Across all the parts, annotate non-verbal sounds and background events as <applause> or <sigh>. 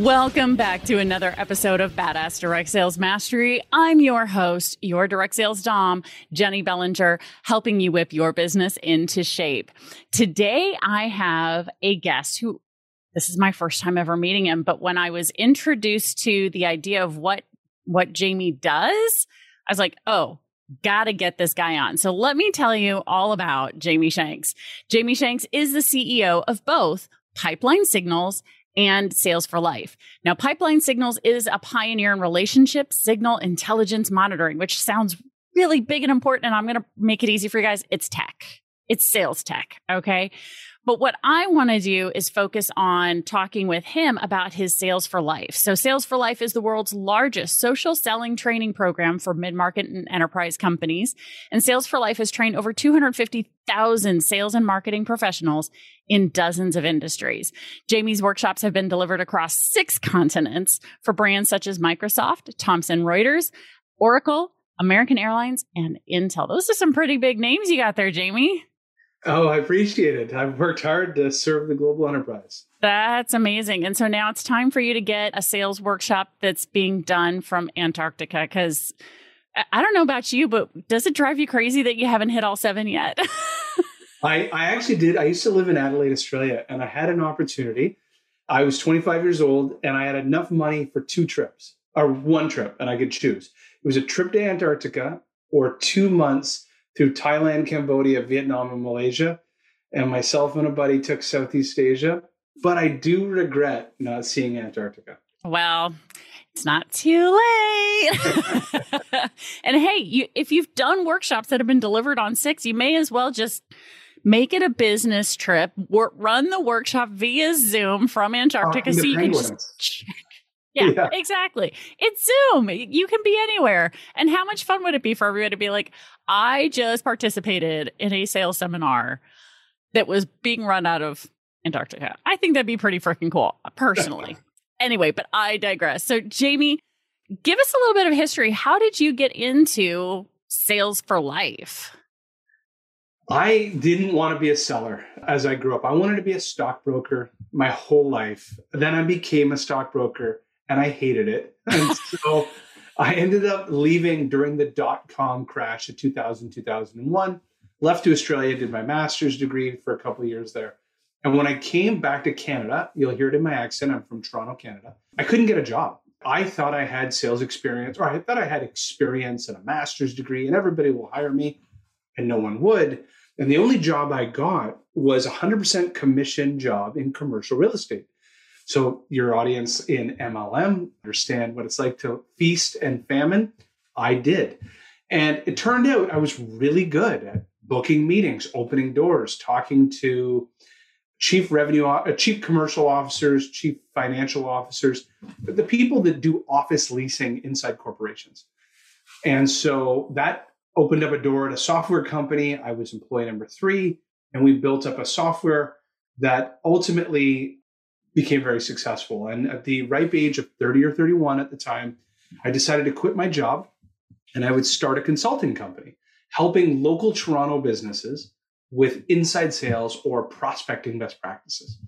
Welcome back to another episode of Badass Direct Sales Mastery. I'm your host, your direct sales dom, Jenny Bellinger, helping you whip your business into shape. Today, I have a guest who this is my first time ever meeting him, but when I was introduced to the idea of what what Jamie does, I was like, "Oh, got to get this guy on." So let me tell you all about Jamie Shanks. Jamie Shanks is the CEO of both Pipeline Signals and Sales for Life. Now, Pipeline Signals is a pioneer in relationship signal intelligence monitoring, which sounds really big and important. And I'm going to make it easy for you guys. It's tech. It's sales tech. Okay. But what I want to do is focus on talking with him about his Sales for Life. So, Sales for Life is the world's largest social selling training program for mid market and enterprise companies. And Sales for Life has trained over 250,000 sales and marketing professionals in dozens of industries. Jamie's workshops have been delivered across six continents for brands such as Microsoft, Thomson Reuters, Oracle, American Airlines, and Intel. Those are some pretty big names you got there, Jamie. Oh, I appreciate it. I've worked hard to serve the global enterprise. That's amazing. And so now it's time for you to get a sales workshop that's being done from Antarctica because I don't know about you, but does it drive you crazy that you haven't hit all seven yet? <laughs> I, I actually did. I used to live in Adelaide, Australia, and I had an opportunity. I was 25 years old and I had enough money for two trips or one trip, and I could choose. It was a trip to Antarctica or two months through Thailand, Cambodia, Vietnam, and Malaysia. And myself and a buddy took Southeast Asia. But I do regret not seeing Antarctica. Well, it's not too late. <laughs> and hey, you, if you've done workshops that have been delivered on six, you may as well just make it a business trip. Wor- run the workshop via Zoom from Antarctica, uh, so you penguins. can just <laughs> yeah, yeah, exactly. It's Zoom. You can be anywhere. And how much fun would it be for everybody to be like, I just participated in a sales seminar that was being run out of Antarctica. I think that'd be pretty freaking cool, personally. <laughs> anyway, but I digress. So, Jamie, give us a little bit of history. How did you get into sales for life? I didn't want to be a seller as I grew up. I wanted to be a stockbroker my whole life. Then I became a stockbroker and I hated it. And <laughs> so I ended up leaving during the dot com crash of 2000, 2001, left to Australia, did my master's degree for a couple years there. And when I came back to Canada, you'll hear it in my accent, I'm from Toronto, Canada, I couldn't get a job. I thought I had sales experience, or I thought I had experience and a master's degree, and everybody will hire me, and no one would. And the only job I got was a 100% commission job in commercial real estate. So your audience in MLM understand what it's like to feast and famine. I did. And it turned out I was really good at booking meetings, opening doors, talking to chief revenue, uh, chief commercial officers, chief financial officers, the people that do office leasing inside corporations. And so that opened up a door at a software company. I was employee number three, and we built up a software that ultimately became very successful. And at the ripe age of 30 or 31 at the time, I decided to quit my job and I would start a consulting company helping local Toronto businesses with inside sales or prospecting best practices.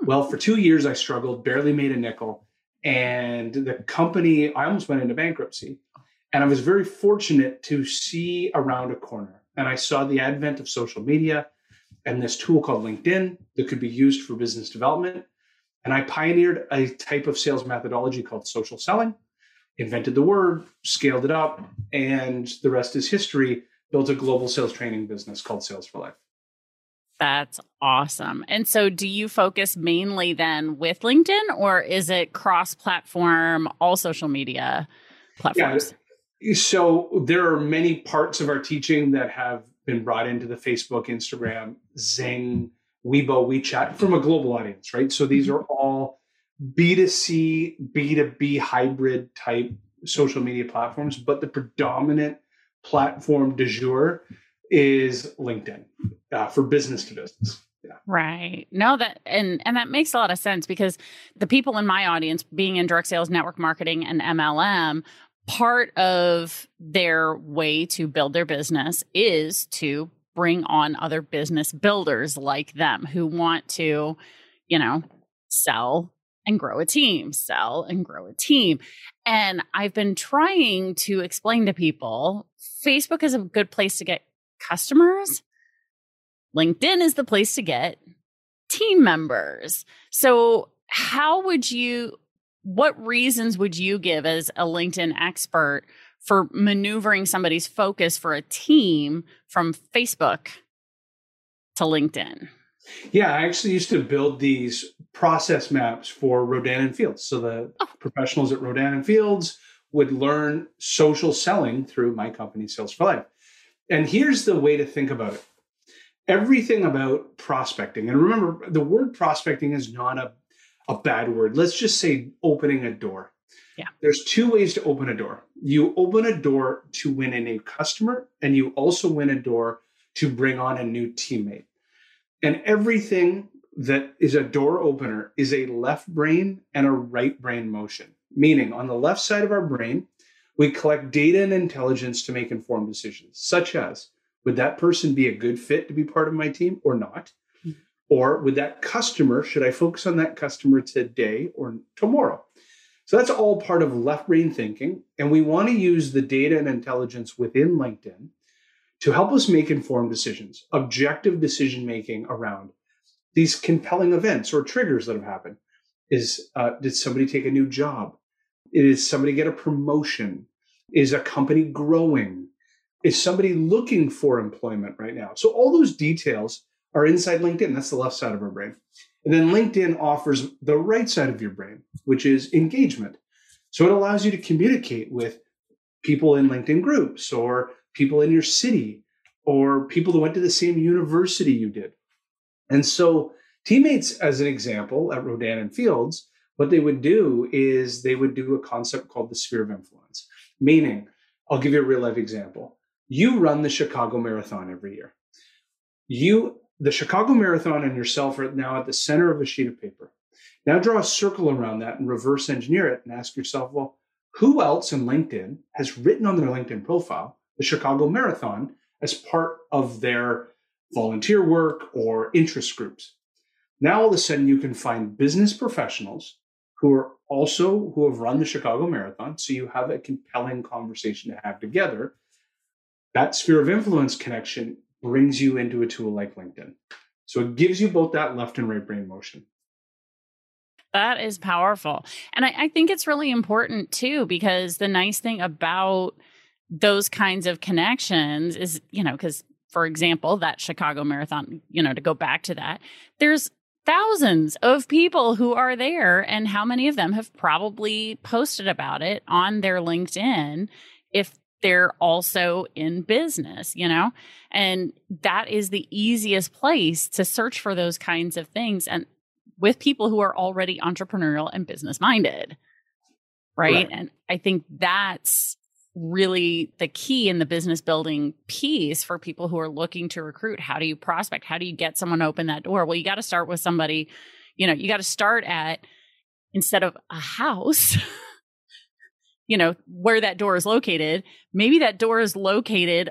Hmm. Well, for two years, I struggled, barely made a nickel. And the company, I almost went into bankruptcy. And I was very fortunate to see around a corner. And I saw the advent of social media and this tool called LinkedIn that could be used for business development. And I pioneered a type of sales methodology called social selling, invented the word, scaled it up, and the rest is history. Built a global sales training business called Sales for Life. That's awesome. And so, do you focus mainly then with LinkedIn or is it cross platform, all social media platforms? So there are many parts of our teaching that have been brought into the Facebook, Instagram, Xing, Weibo, WeChat from a global audience, right? So these mm-hmm. are all B2C, B2B hybrid type social media platforms, but the predominant platform de jour is LinkedIn uh, for business to business. Yeah. Right. No, that and and that makes a lot of sense because the people in my audience being in direct sales, network marketing, and MLM, part of their way to build their business is to bring on other business builders like them who want to, you know, sell and grow a team, sell and grow a team. And I've been trying to explain to people Facebook is a good place to get customers. LinkedIn is the place to get team members. So, how would you, what reasons would you give as a LinkedIn expert for maneuvering somebody's focus for a team from Facebook to LinkedIn? Yeah, I actually used to build these process maps for Rodan and Fields. So the oh. professionals at Rodan and Fields would learn social selling through my company, Sales for Life. And here's the way to think about it everything about prospecting, and remember, the word prospecting is not a, a bad word. Let's just say opening a door. Yeah. There's two ways to open a door. You open a door to win a new customer, and you also win a door to bring on a new teammate. And everything that is a door opener is a left brain and a right brain motion. Meaning, on the left side of our brain, we collect data and intelligence to make informed decisions, such as would that person be a good fit to be part of my team or not? Mm-hmm. Or would that customer, should I focus on that customer today or tomorrow? So that's all part of left brain thinking. And we want to use the data and intelligence within LinkedIn to help us make informed decisions, objective decision making around these compelling events or triggers that have happened. Is uh, did somebody take a new job? Is somebody get a promotion? Is a company growing? Is somebody looking for employment right now? So all those details are inside LinkedIn. That's the left side of our brain. And then LinkedIn offers the right side of your brain, which is engagement. So it allows you to communicate with people in LinkedIn groups or people in your city or people that went to the same university you did. And so teammates, as an example, at Rodan and Fields, what they would do is they would do a concept called the sphere of influence. Meaning, I'll give you a real life example. You run the Chicago Marathon every year. You, the Chicago Marathon and yourself are now at the center of a sheet of paper. Now draw a circle around that and reverse engineer it and ask yourself, well, who else in LinkedIn has written on their LinkedIn profile the Chicago Marathon as part of their volunteer work or interest groups? Now all of a sudden you can find business professionals who are also who have run the Chicago Marathon. So you have a compelling conversation to have together. That sphere of influence connection brings you into a tool like LinkedIn. So it gives you both that left and right brain motion. That is powerful. And I, I, think it's really important too, because the nice thing about those kinds of connections is, you know, because for example, that Chicago Marathon, you know, to go back to that, there's thousands of people who are there, and how many of them have probably posted about it on their LinkedIn if they're also in business, you know? And that is the easiest place to search for those kinds of things. And with people who are already entrepreneurial and business minded. Right? right. And I think that's really the key in the business building piece for people who are looking to recruit. How do you prospect? How do you get someone to open that door? Well, you got to start with somebody, you know, you got to start at instead of a house, <laughs> you know, where that door is located, maybe that door is located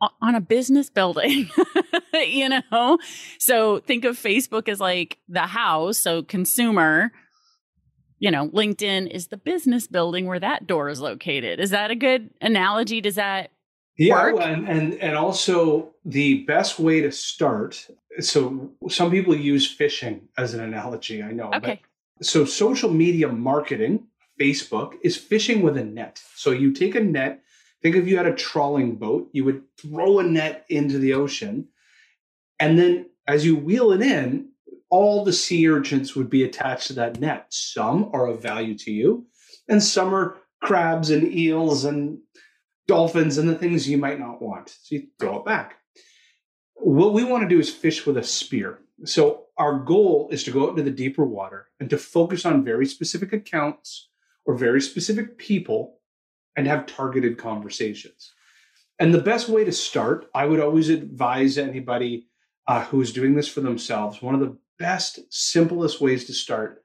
on a business building, <laughs> you know? So think of Facebook as like the house, so consumer. You know, LinkedIn is the business building where that door is located. Is that a good analogy? Does that yeah, and, and and also the best way to start. So some people use fishing as an analogy. I know. Okay. so social media marketing, Facebook, is fishing with a net. So you take a net Think if you had a trawling boat, you would throw a net into the ocean. And then as you wheel it in, all the sea urchins would be attached to that net. Some are of value to you, and some are crabs and eels and dolphins and the things you might not want. So you throw it back. What we want to do is fish with a spear. So our goal is to go out into the deeper water and to focus on very specific accounts or very specific people and have targeted conversations. And the best way to start, I would always advise anybody uh, who's doing this for themselves, one of the best, simplest ways to start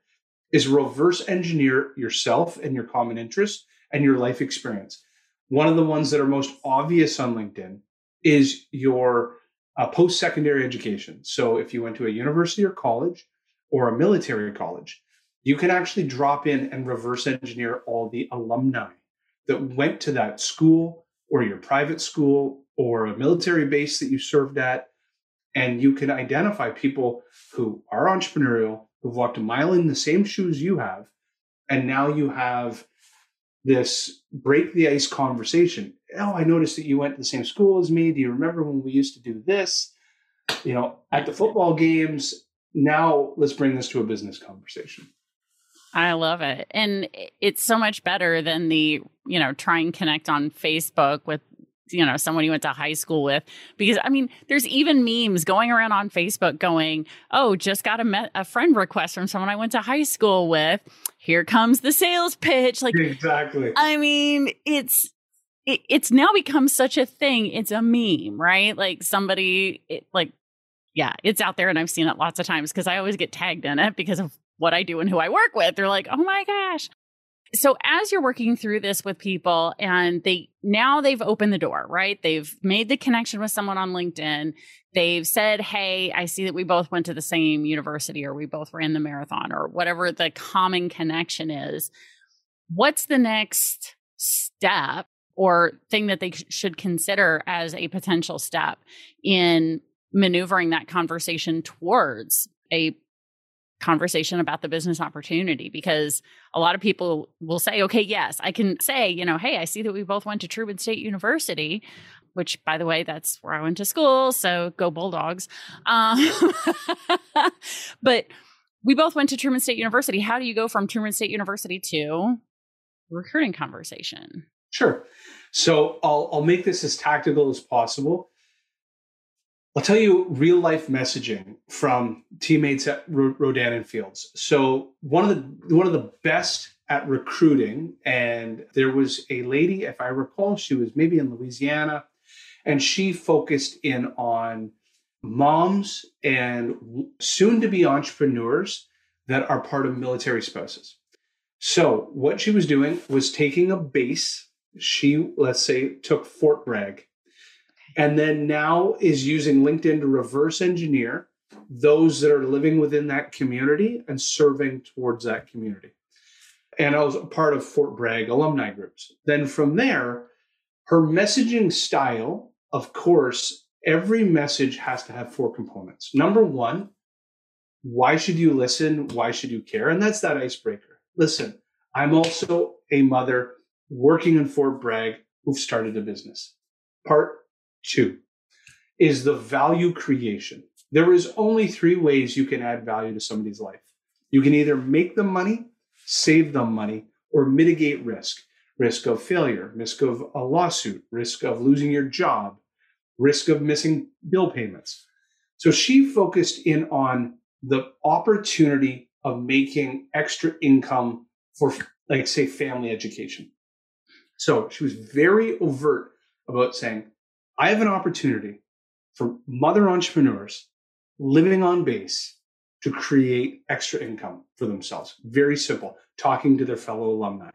is reverse engineer yourself and your common interest and your life experience. One of the ones that are most obvious on LinkedIn is your uh, post secondary education. So if you went to a university or college or a military college, you can actually drop in and reverse engineer all the alumni that went to that school or your private school or a military base that you served at. And you can identify people who are entrepreneurial, who've walked a mile in the same shoes you have. And now you have this break the ice conversation. Oh, I noticed that you went to the same school as me. Do you remember when we used to do this? You know, at the football games. Now let's bring this to a business conversation. I love it. And it's so much better than the, you know, try and connect on Facebook with you know someone you went to high school with. Because i mean there's even memes going around on facebook going oh just got a, met, a friend request from someone i went to high school with. Here comes the sales pitch. Like exactly. I mean it's it, it's now become such a thing. It's a meme right? Like somebody it, like yeah it's out there and i've seen it lots of times because i always get tagged in it because of what i do and who i work with they're like oh my gosh so as you're working through this with people and they now they've opened the door, right? They've made the connection with someone on LinkedIn. They've said, Hey, I see that we both went to the same university or we both ran the marathon or whatever the common connection is. What's the next step or thing that they should consider as a potential step in maneuvering that conversation towards a conversation about the business opportunity because a lot of people will say, okay, yes, I can say, you know, hey, I see that we both went to Truman State University, which, by the way, that's where I went to school. So go Bulldogs. Um, <laughs> but we both went to Truman State University. How do you go from Truman State University to recruiting conversation? Sure. So I'll, I'll make this as tactical as possible. I'll tell you real life messaging from teammates at Rodan and Fields. So one of the one of the best at recruiting, and there was a lady, if I recall, she was maybe in Louisiana, and she focused in on moms and soon to be entrepreneurs that are part of military spouses. So what she was doing was taking a base. She let's say took Fort Bragg and then now is using LinkedIn to reverse engineer those that are living within that community and serving towards that community. And I was part of Fort Bragg alumni groups. Then from there, her messaging style, of course, every message has to have four components. Number one, why should you listen? Why should you care? And that's that icebreaker. Listen, I'm also a mother working in Fort Bragg who've started a business. Part Two is the value creation. There is only three ways you can add value to somebody's life. You can either make them money, save them money, or mitigate risk risk of failure, risk of a lawsuit, risk of losing your job, risk of missing bill payments. So she focused in on the opportunity of making extra income for, like, say, family education. So she was very overt about saying, I have an opportunity for mother entrepreneurs living on base to create extra income for themselves. Very simple, talking to their fellow alumni.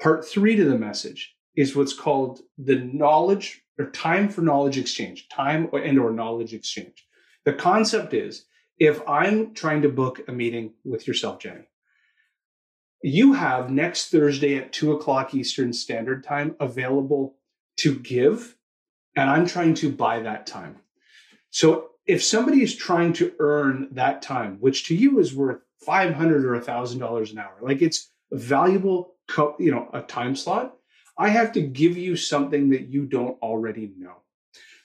Part three to the message is what's called the knowledge or time for knowledge exchange, time and or knowledge exchange. The concept is if I'm trying to book a meeting with yourself, Jenny, you have next Thursday at two o'clock Eastern Standard Time available to give and I'm trying to buy that time. So if somebody is trying to earn that time, which to you is worth 500 or $1,000 an hour, like it's a valuable, you know, a time slot, I have to give you something that you don't already know.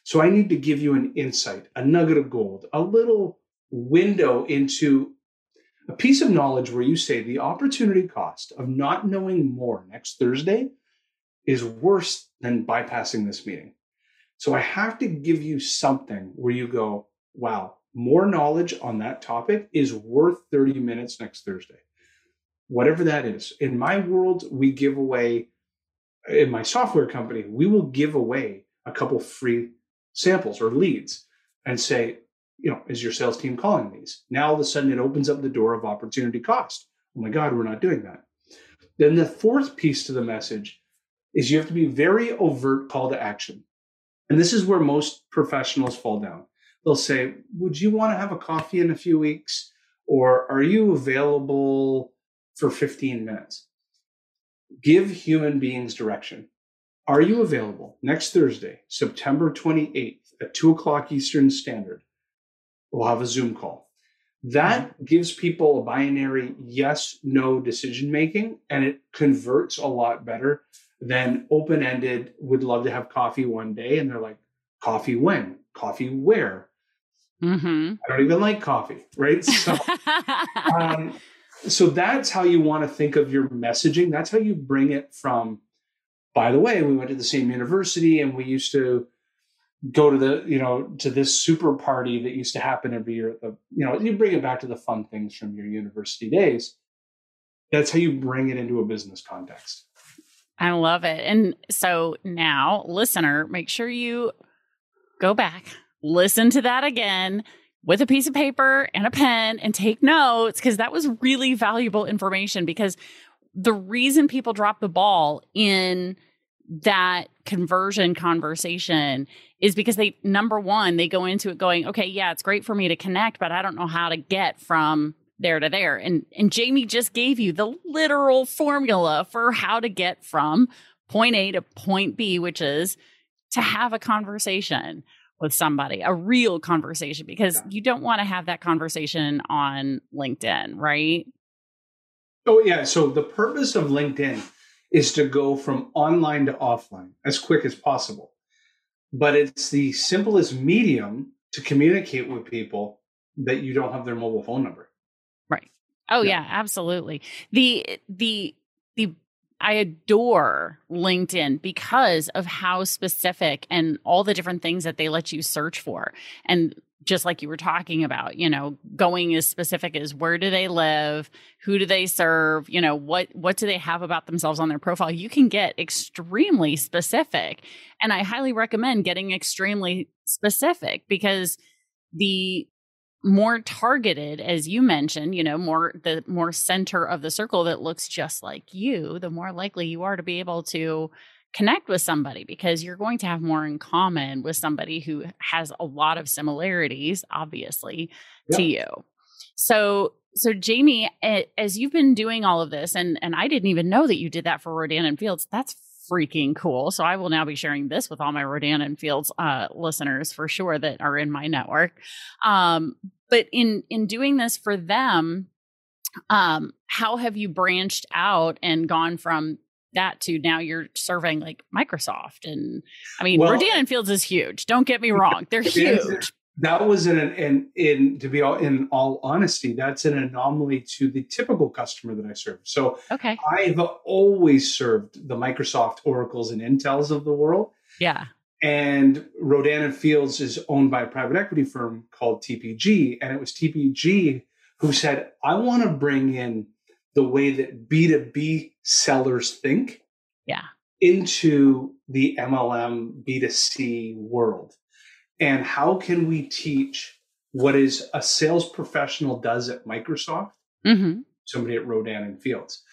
So I need to give you an insight, a nugget of gold, a little window into a piece of knowledge where you say the opportunity cost of not knowing more next Thursday is worse than bypassing this meeting. So I have to give you something where you go, wow, more knowledge on that topic is worth 30 minutes next Thursday. Whatever that is. In my world, we give away, in my software company, we will give away a couple free samples or leads and say, you know, is your sales team calling these? Now all of a sudden it opens up the door of opportunity cost. Oh my God, we're not doing that. Then the fourth piece to the message is you have to be very overt call to action. And this is where most professionals fall down. They'll say, Would you want to have a coffee in a few weeks? Or are you available for 15 minutes? Give human beings direction. Are you available next Thursday, September 28th at 2 o'clock Eastern Standard? We'll have a Zoom call. That gives people a binary yes no decision making, and it converts a lot better than open ended, would love to have coffee one day. And they're like, coffee when? Coffee where? Mm-hmm. I don't even like coffee, right? <laughs> So, um, so that's how you want to think of your messaging. That's how you bring it from, by the way, we went to the same university and we used to go to the, you know, to this super party that used to happen every year. The, you know, you bring it back to the fun things from your university days. That's how you bring it into a business context. I love it. And so now, listener, make sure you go back, listen to that again with a piece of paper and a pen and take notes because that was really valuable information. Because the reason people drop the ball in that conversion conversation is because they, number one, they go into it going, okay, yeah, it's great for me to connect, but I don't know how to get from there to there. And and Jamie just gave you the literal formula for how to get from point A to point B, which is to have a conversation with somebody, a real conversation, because you don't want to have that conversation on LinkedIn, right? Oh, yeah. So the purpose of LinkedIn is to go from online to offline as quick as possible. But it's the simplest medium to communicate with people that you don't have their mobile phone number. Oh yeah. yeah, absolutely. The eh, the the I adore LinkedIn because of how specific and all the different things that they let you search for. And just like you were talking about, you know, going as specific as where do they live, who do they serve, you know, what what do they have about themselves on their profile? You can get extremely specific. And I highly recommend getting extremely specific because the more targeted as you mentioned you know more the more center of the circle that looks just like you the more likely you are to be able to connect with somebody because you're going to have more in common with somebody who has a lot of similarities obviously to you so so jamie as you've been doing all of this and and i didn't even know that you did that for rodan and fields that's freaking cool. So I will now be sharing this with all my Rodan and Fields uh, listeners for sure that are in my network. Um, but in in doing this for them, um, how have you branched out and gone from that to now you're serving like Microsoft? And I mean well, Rodan and Fields is huge. Don't get me wrong, they're huge. that was in an in, in to be all in all honesty that's an anomaly to the typical customer that i serve. So okay. I've always served the microsoft oracles and intels of the world. Yeah and rodan and fields is owned by a private equity firm called tpg and it was tpg who said i want to bring in the way that b2b sellers think yeah into the mlm b2c world and how can we teach what is a sales professional does at Microsoft, mm-hmm. somebody at Rodan and Fields.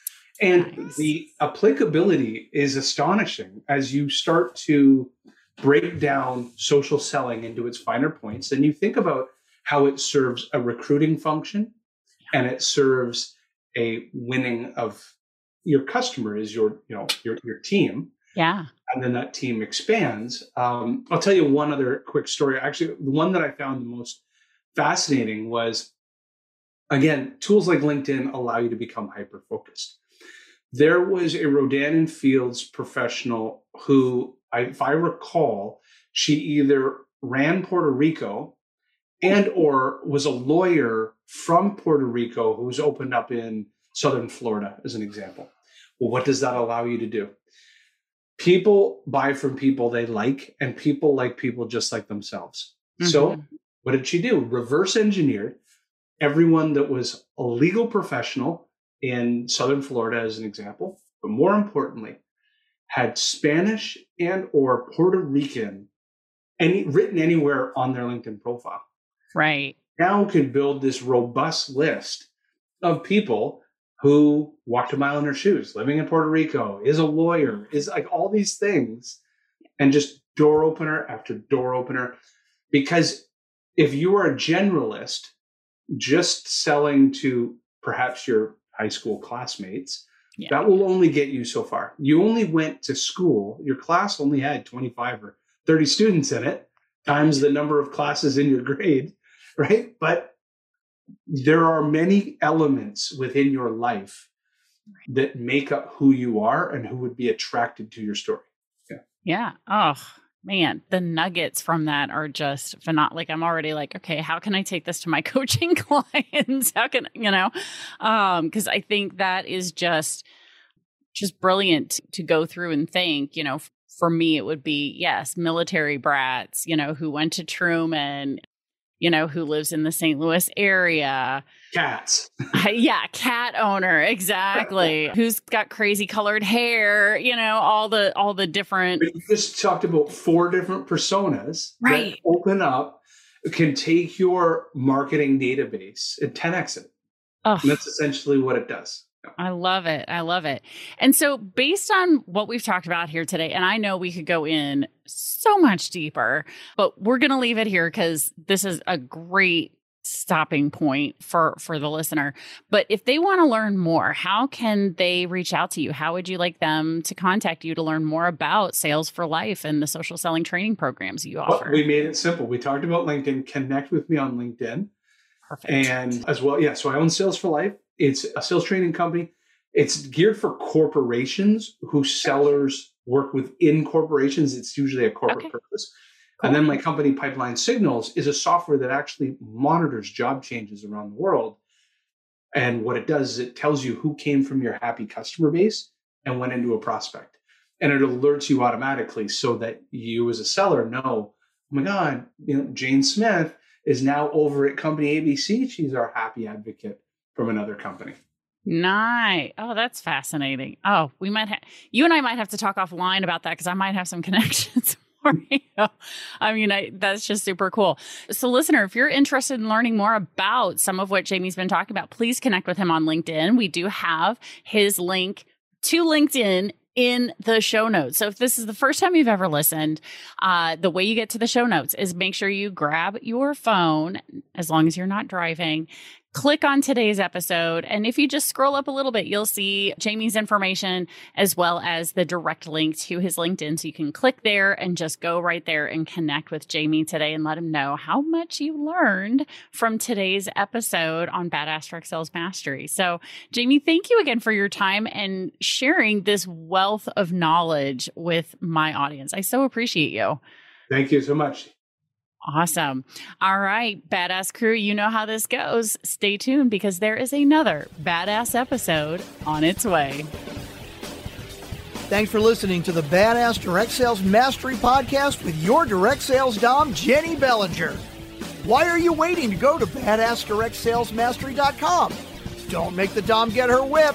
And nice. the applicability is astonishing as you start to break down social selling into its finer points. And you think about how it serves a recruiting function and it serves a winning of your customer is your, you know, your, your team. Yeah and then that team expands. Um, I'll tell you one other quick story. Actually, the one that I found the most fascinating was again, tools like LinkedIn allow you to become hyper focused. There was a Rodan and Fields professional who, I, if I recall, she either ran Puerto Rico and or was a lawyer from Puerto Rico who's opened up in southern Florida, as an example. Well, what does that allow you to do? people buy from people they like, and people like people just like themselves. Mm-hmm. So, what did she do? Reverse engineered everyone that was a legal professional in Southern Florida, as an example, but more importantly, had Spanish and or Puerto Rican any written anywhere on their LinkedIn profile. Right. Now can build this robust list of people who walked a mile in their shoes, living in Puerto Rico, is a lawyer, is like all these things, and just door opener after door opener. Because if you are a generalist, just selling to perhaps your high school classmates, yeah. that will only get you so far. You only went to school, your class only had 25 or 30 students in it, times the number of classes in your grade, <laughs> right? But there are many elements within your life that make up who you are and who would be attracted to your story. Yeah. Yeah. Oh, man, the nuggets from that are just phenomenal. Like I'm already like, okay, how can I take this to my <laughs> coaching clients? How can you know? Um, because I think that is just just brilliant to go through and think, you know, for me it would be yes, military brats, you know, who went to Truman, you know, who lives in the St. Louis area. Cats. <laughs> yeah, cat owner, exactly. <laughs> Who's got crazy colored hair, you know, all the all the different You just talked about four different personas right. that open up can take your marketing database and 10x it. Oh. And that's essentially what it does. I love it. I love it. And so, based on what we've talked about here today, and I know we could go in so much deeper, but we're going to leave it here because this is a great stopping point for for the listener. But if they want to learn more how can they reach out to you? How would you like them to contact you to learn more about sales for life and the social selling training programs you offer? well, we made it simple. We talked about linkedin. Connect with me on linkedin. Perfect. And as well yeah so i own sales for life it's a sales training company. It's geared for corporations whose sellers work within corporations. It's usually a corporate okay. purpose. Cool. And then my company, Pipeline Signals, is a software that actually monitors job changes around the world. And what it does is it tells you who came from your happy customer base and went into a prospect. And it alerts you automatically so that you as a seller know, oh my God, you know, Jane Smith is now over at company ABC. She's our happy advocate from another company. Nice. Oh, that's fascinating. Oh, we might have you and I might have to talk offline about that because I might have some <laughs> connections. I mean, I, that's just super cool. So, listener, if you're interested in learning more about some of what Jamie's been talking about, please connect with him on LinkedIn. We do have his link to LinkedIn in the show notes. So if this is the first time you've ever listened, uh, the way you get to the show notes is make sure you grab your phone, as long as you're not driving, click on today's episode. And if you just scroll up a little bit, you'll see Jamie's information as well as the direct link to his LinkedIn. So you can click there and just go right there and connect with Jamie today and let him know how much you learned from today's episode on Badass Direct Sales Mastery. So, Jamie, thank you again for your time and sharing this wealth of knowledge with my audience. I so appreciate you. Thank you so much. Awesome. All right, badass crew, you know how this goes. Stay tuned because there is another badass episode on its way. Thanks for listening to the Badass Direct Sales Mastery Podcast with your direct sales dom, Jenny Bellinger. Why are you waiting to go to badassdirectsalesmastery.com? Don't make the dom get her whip.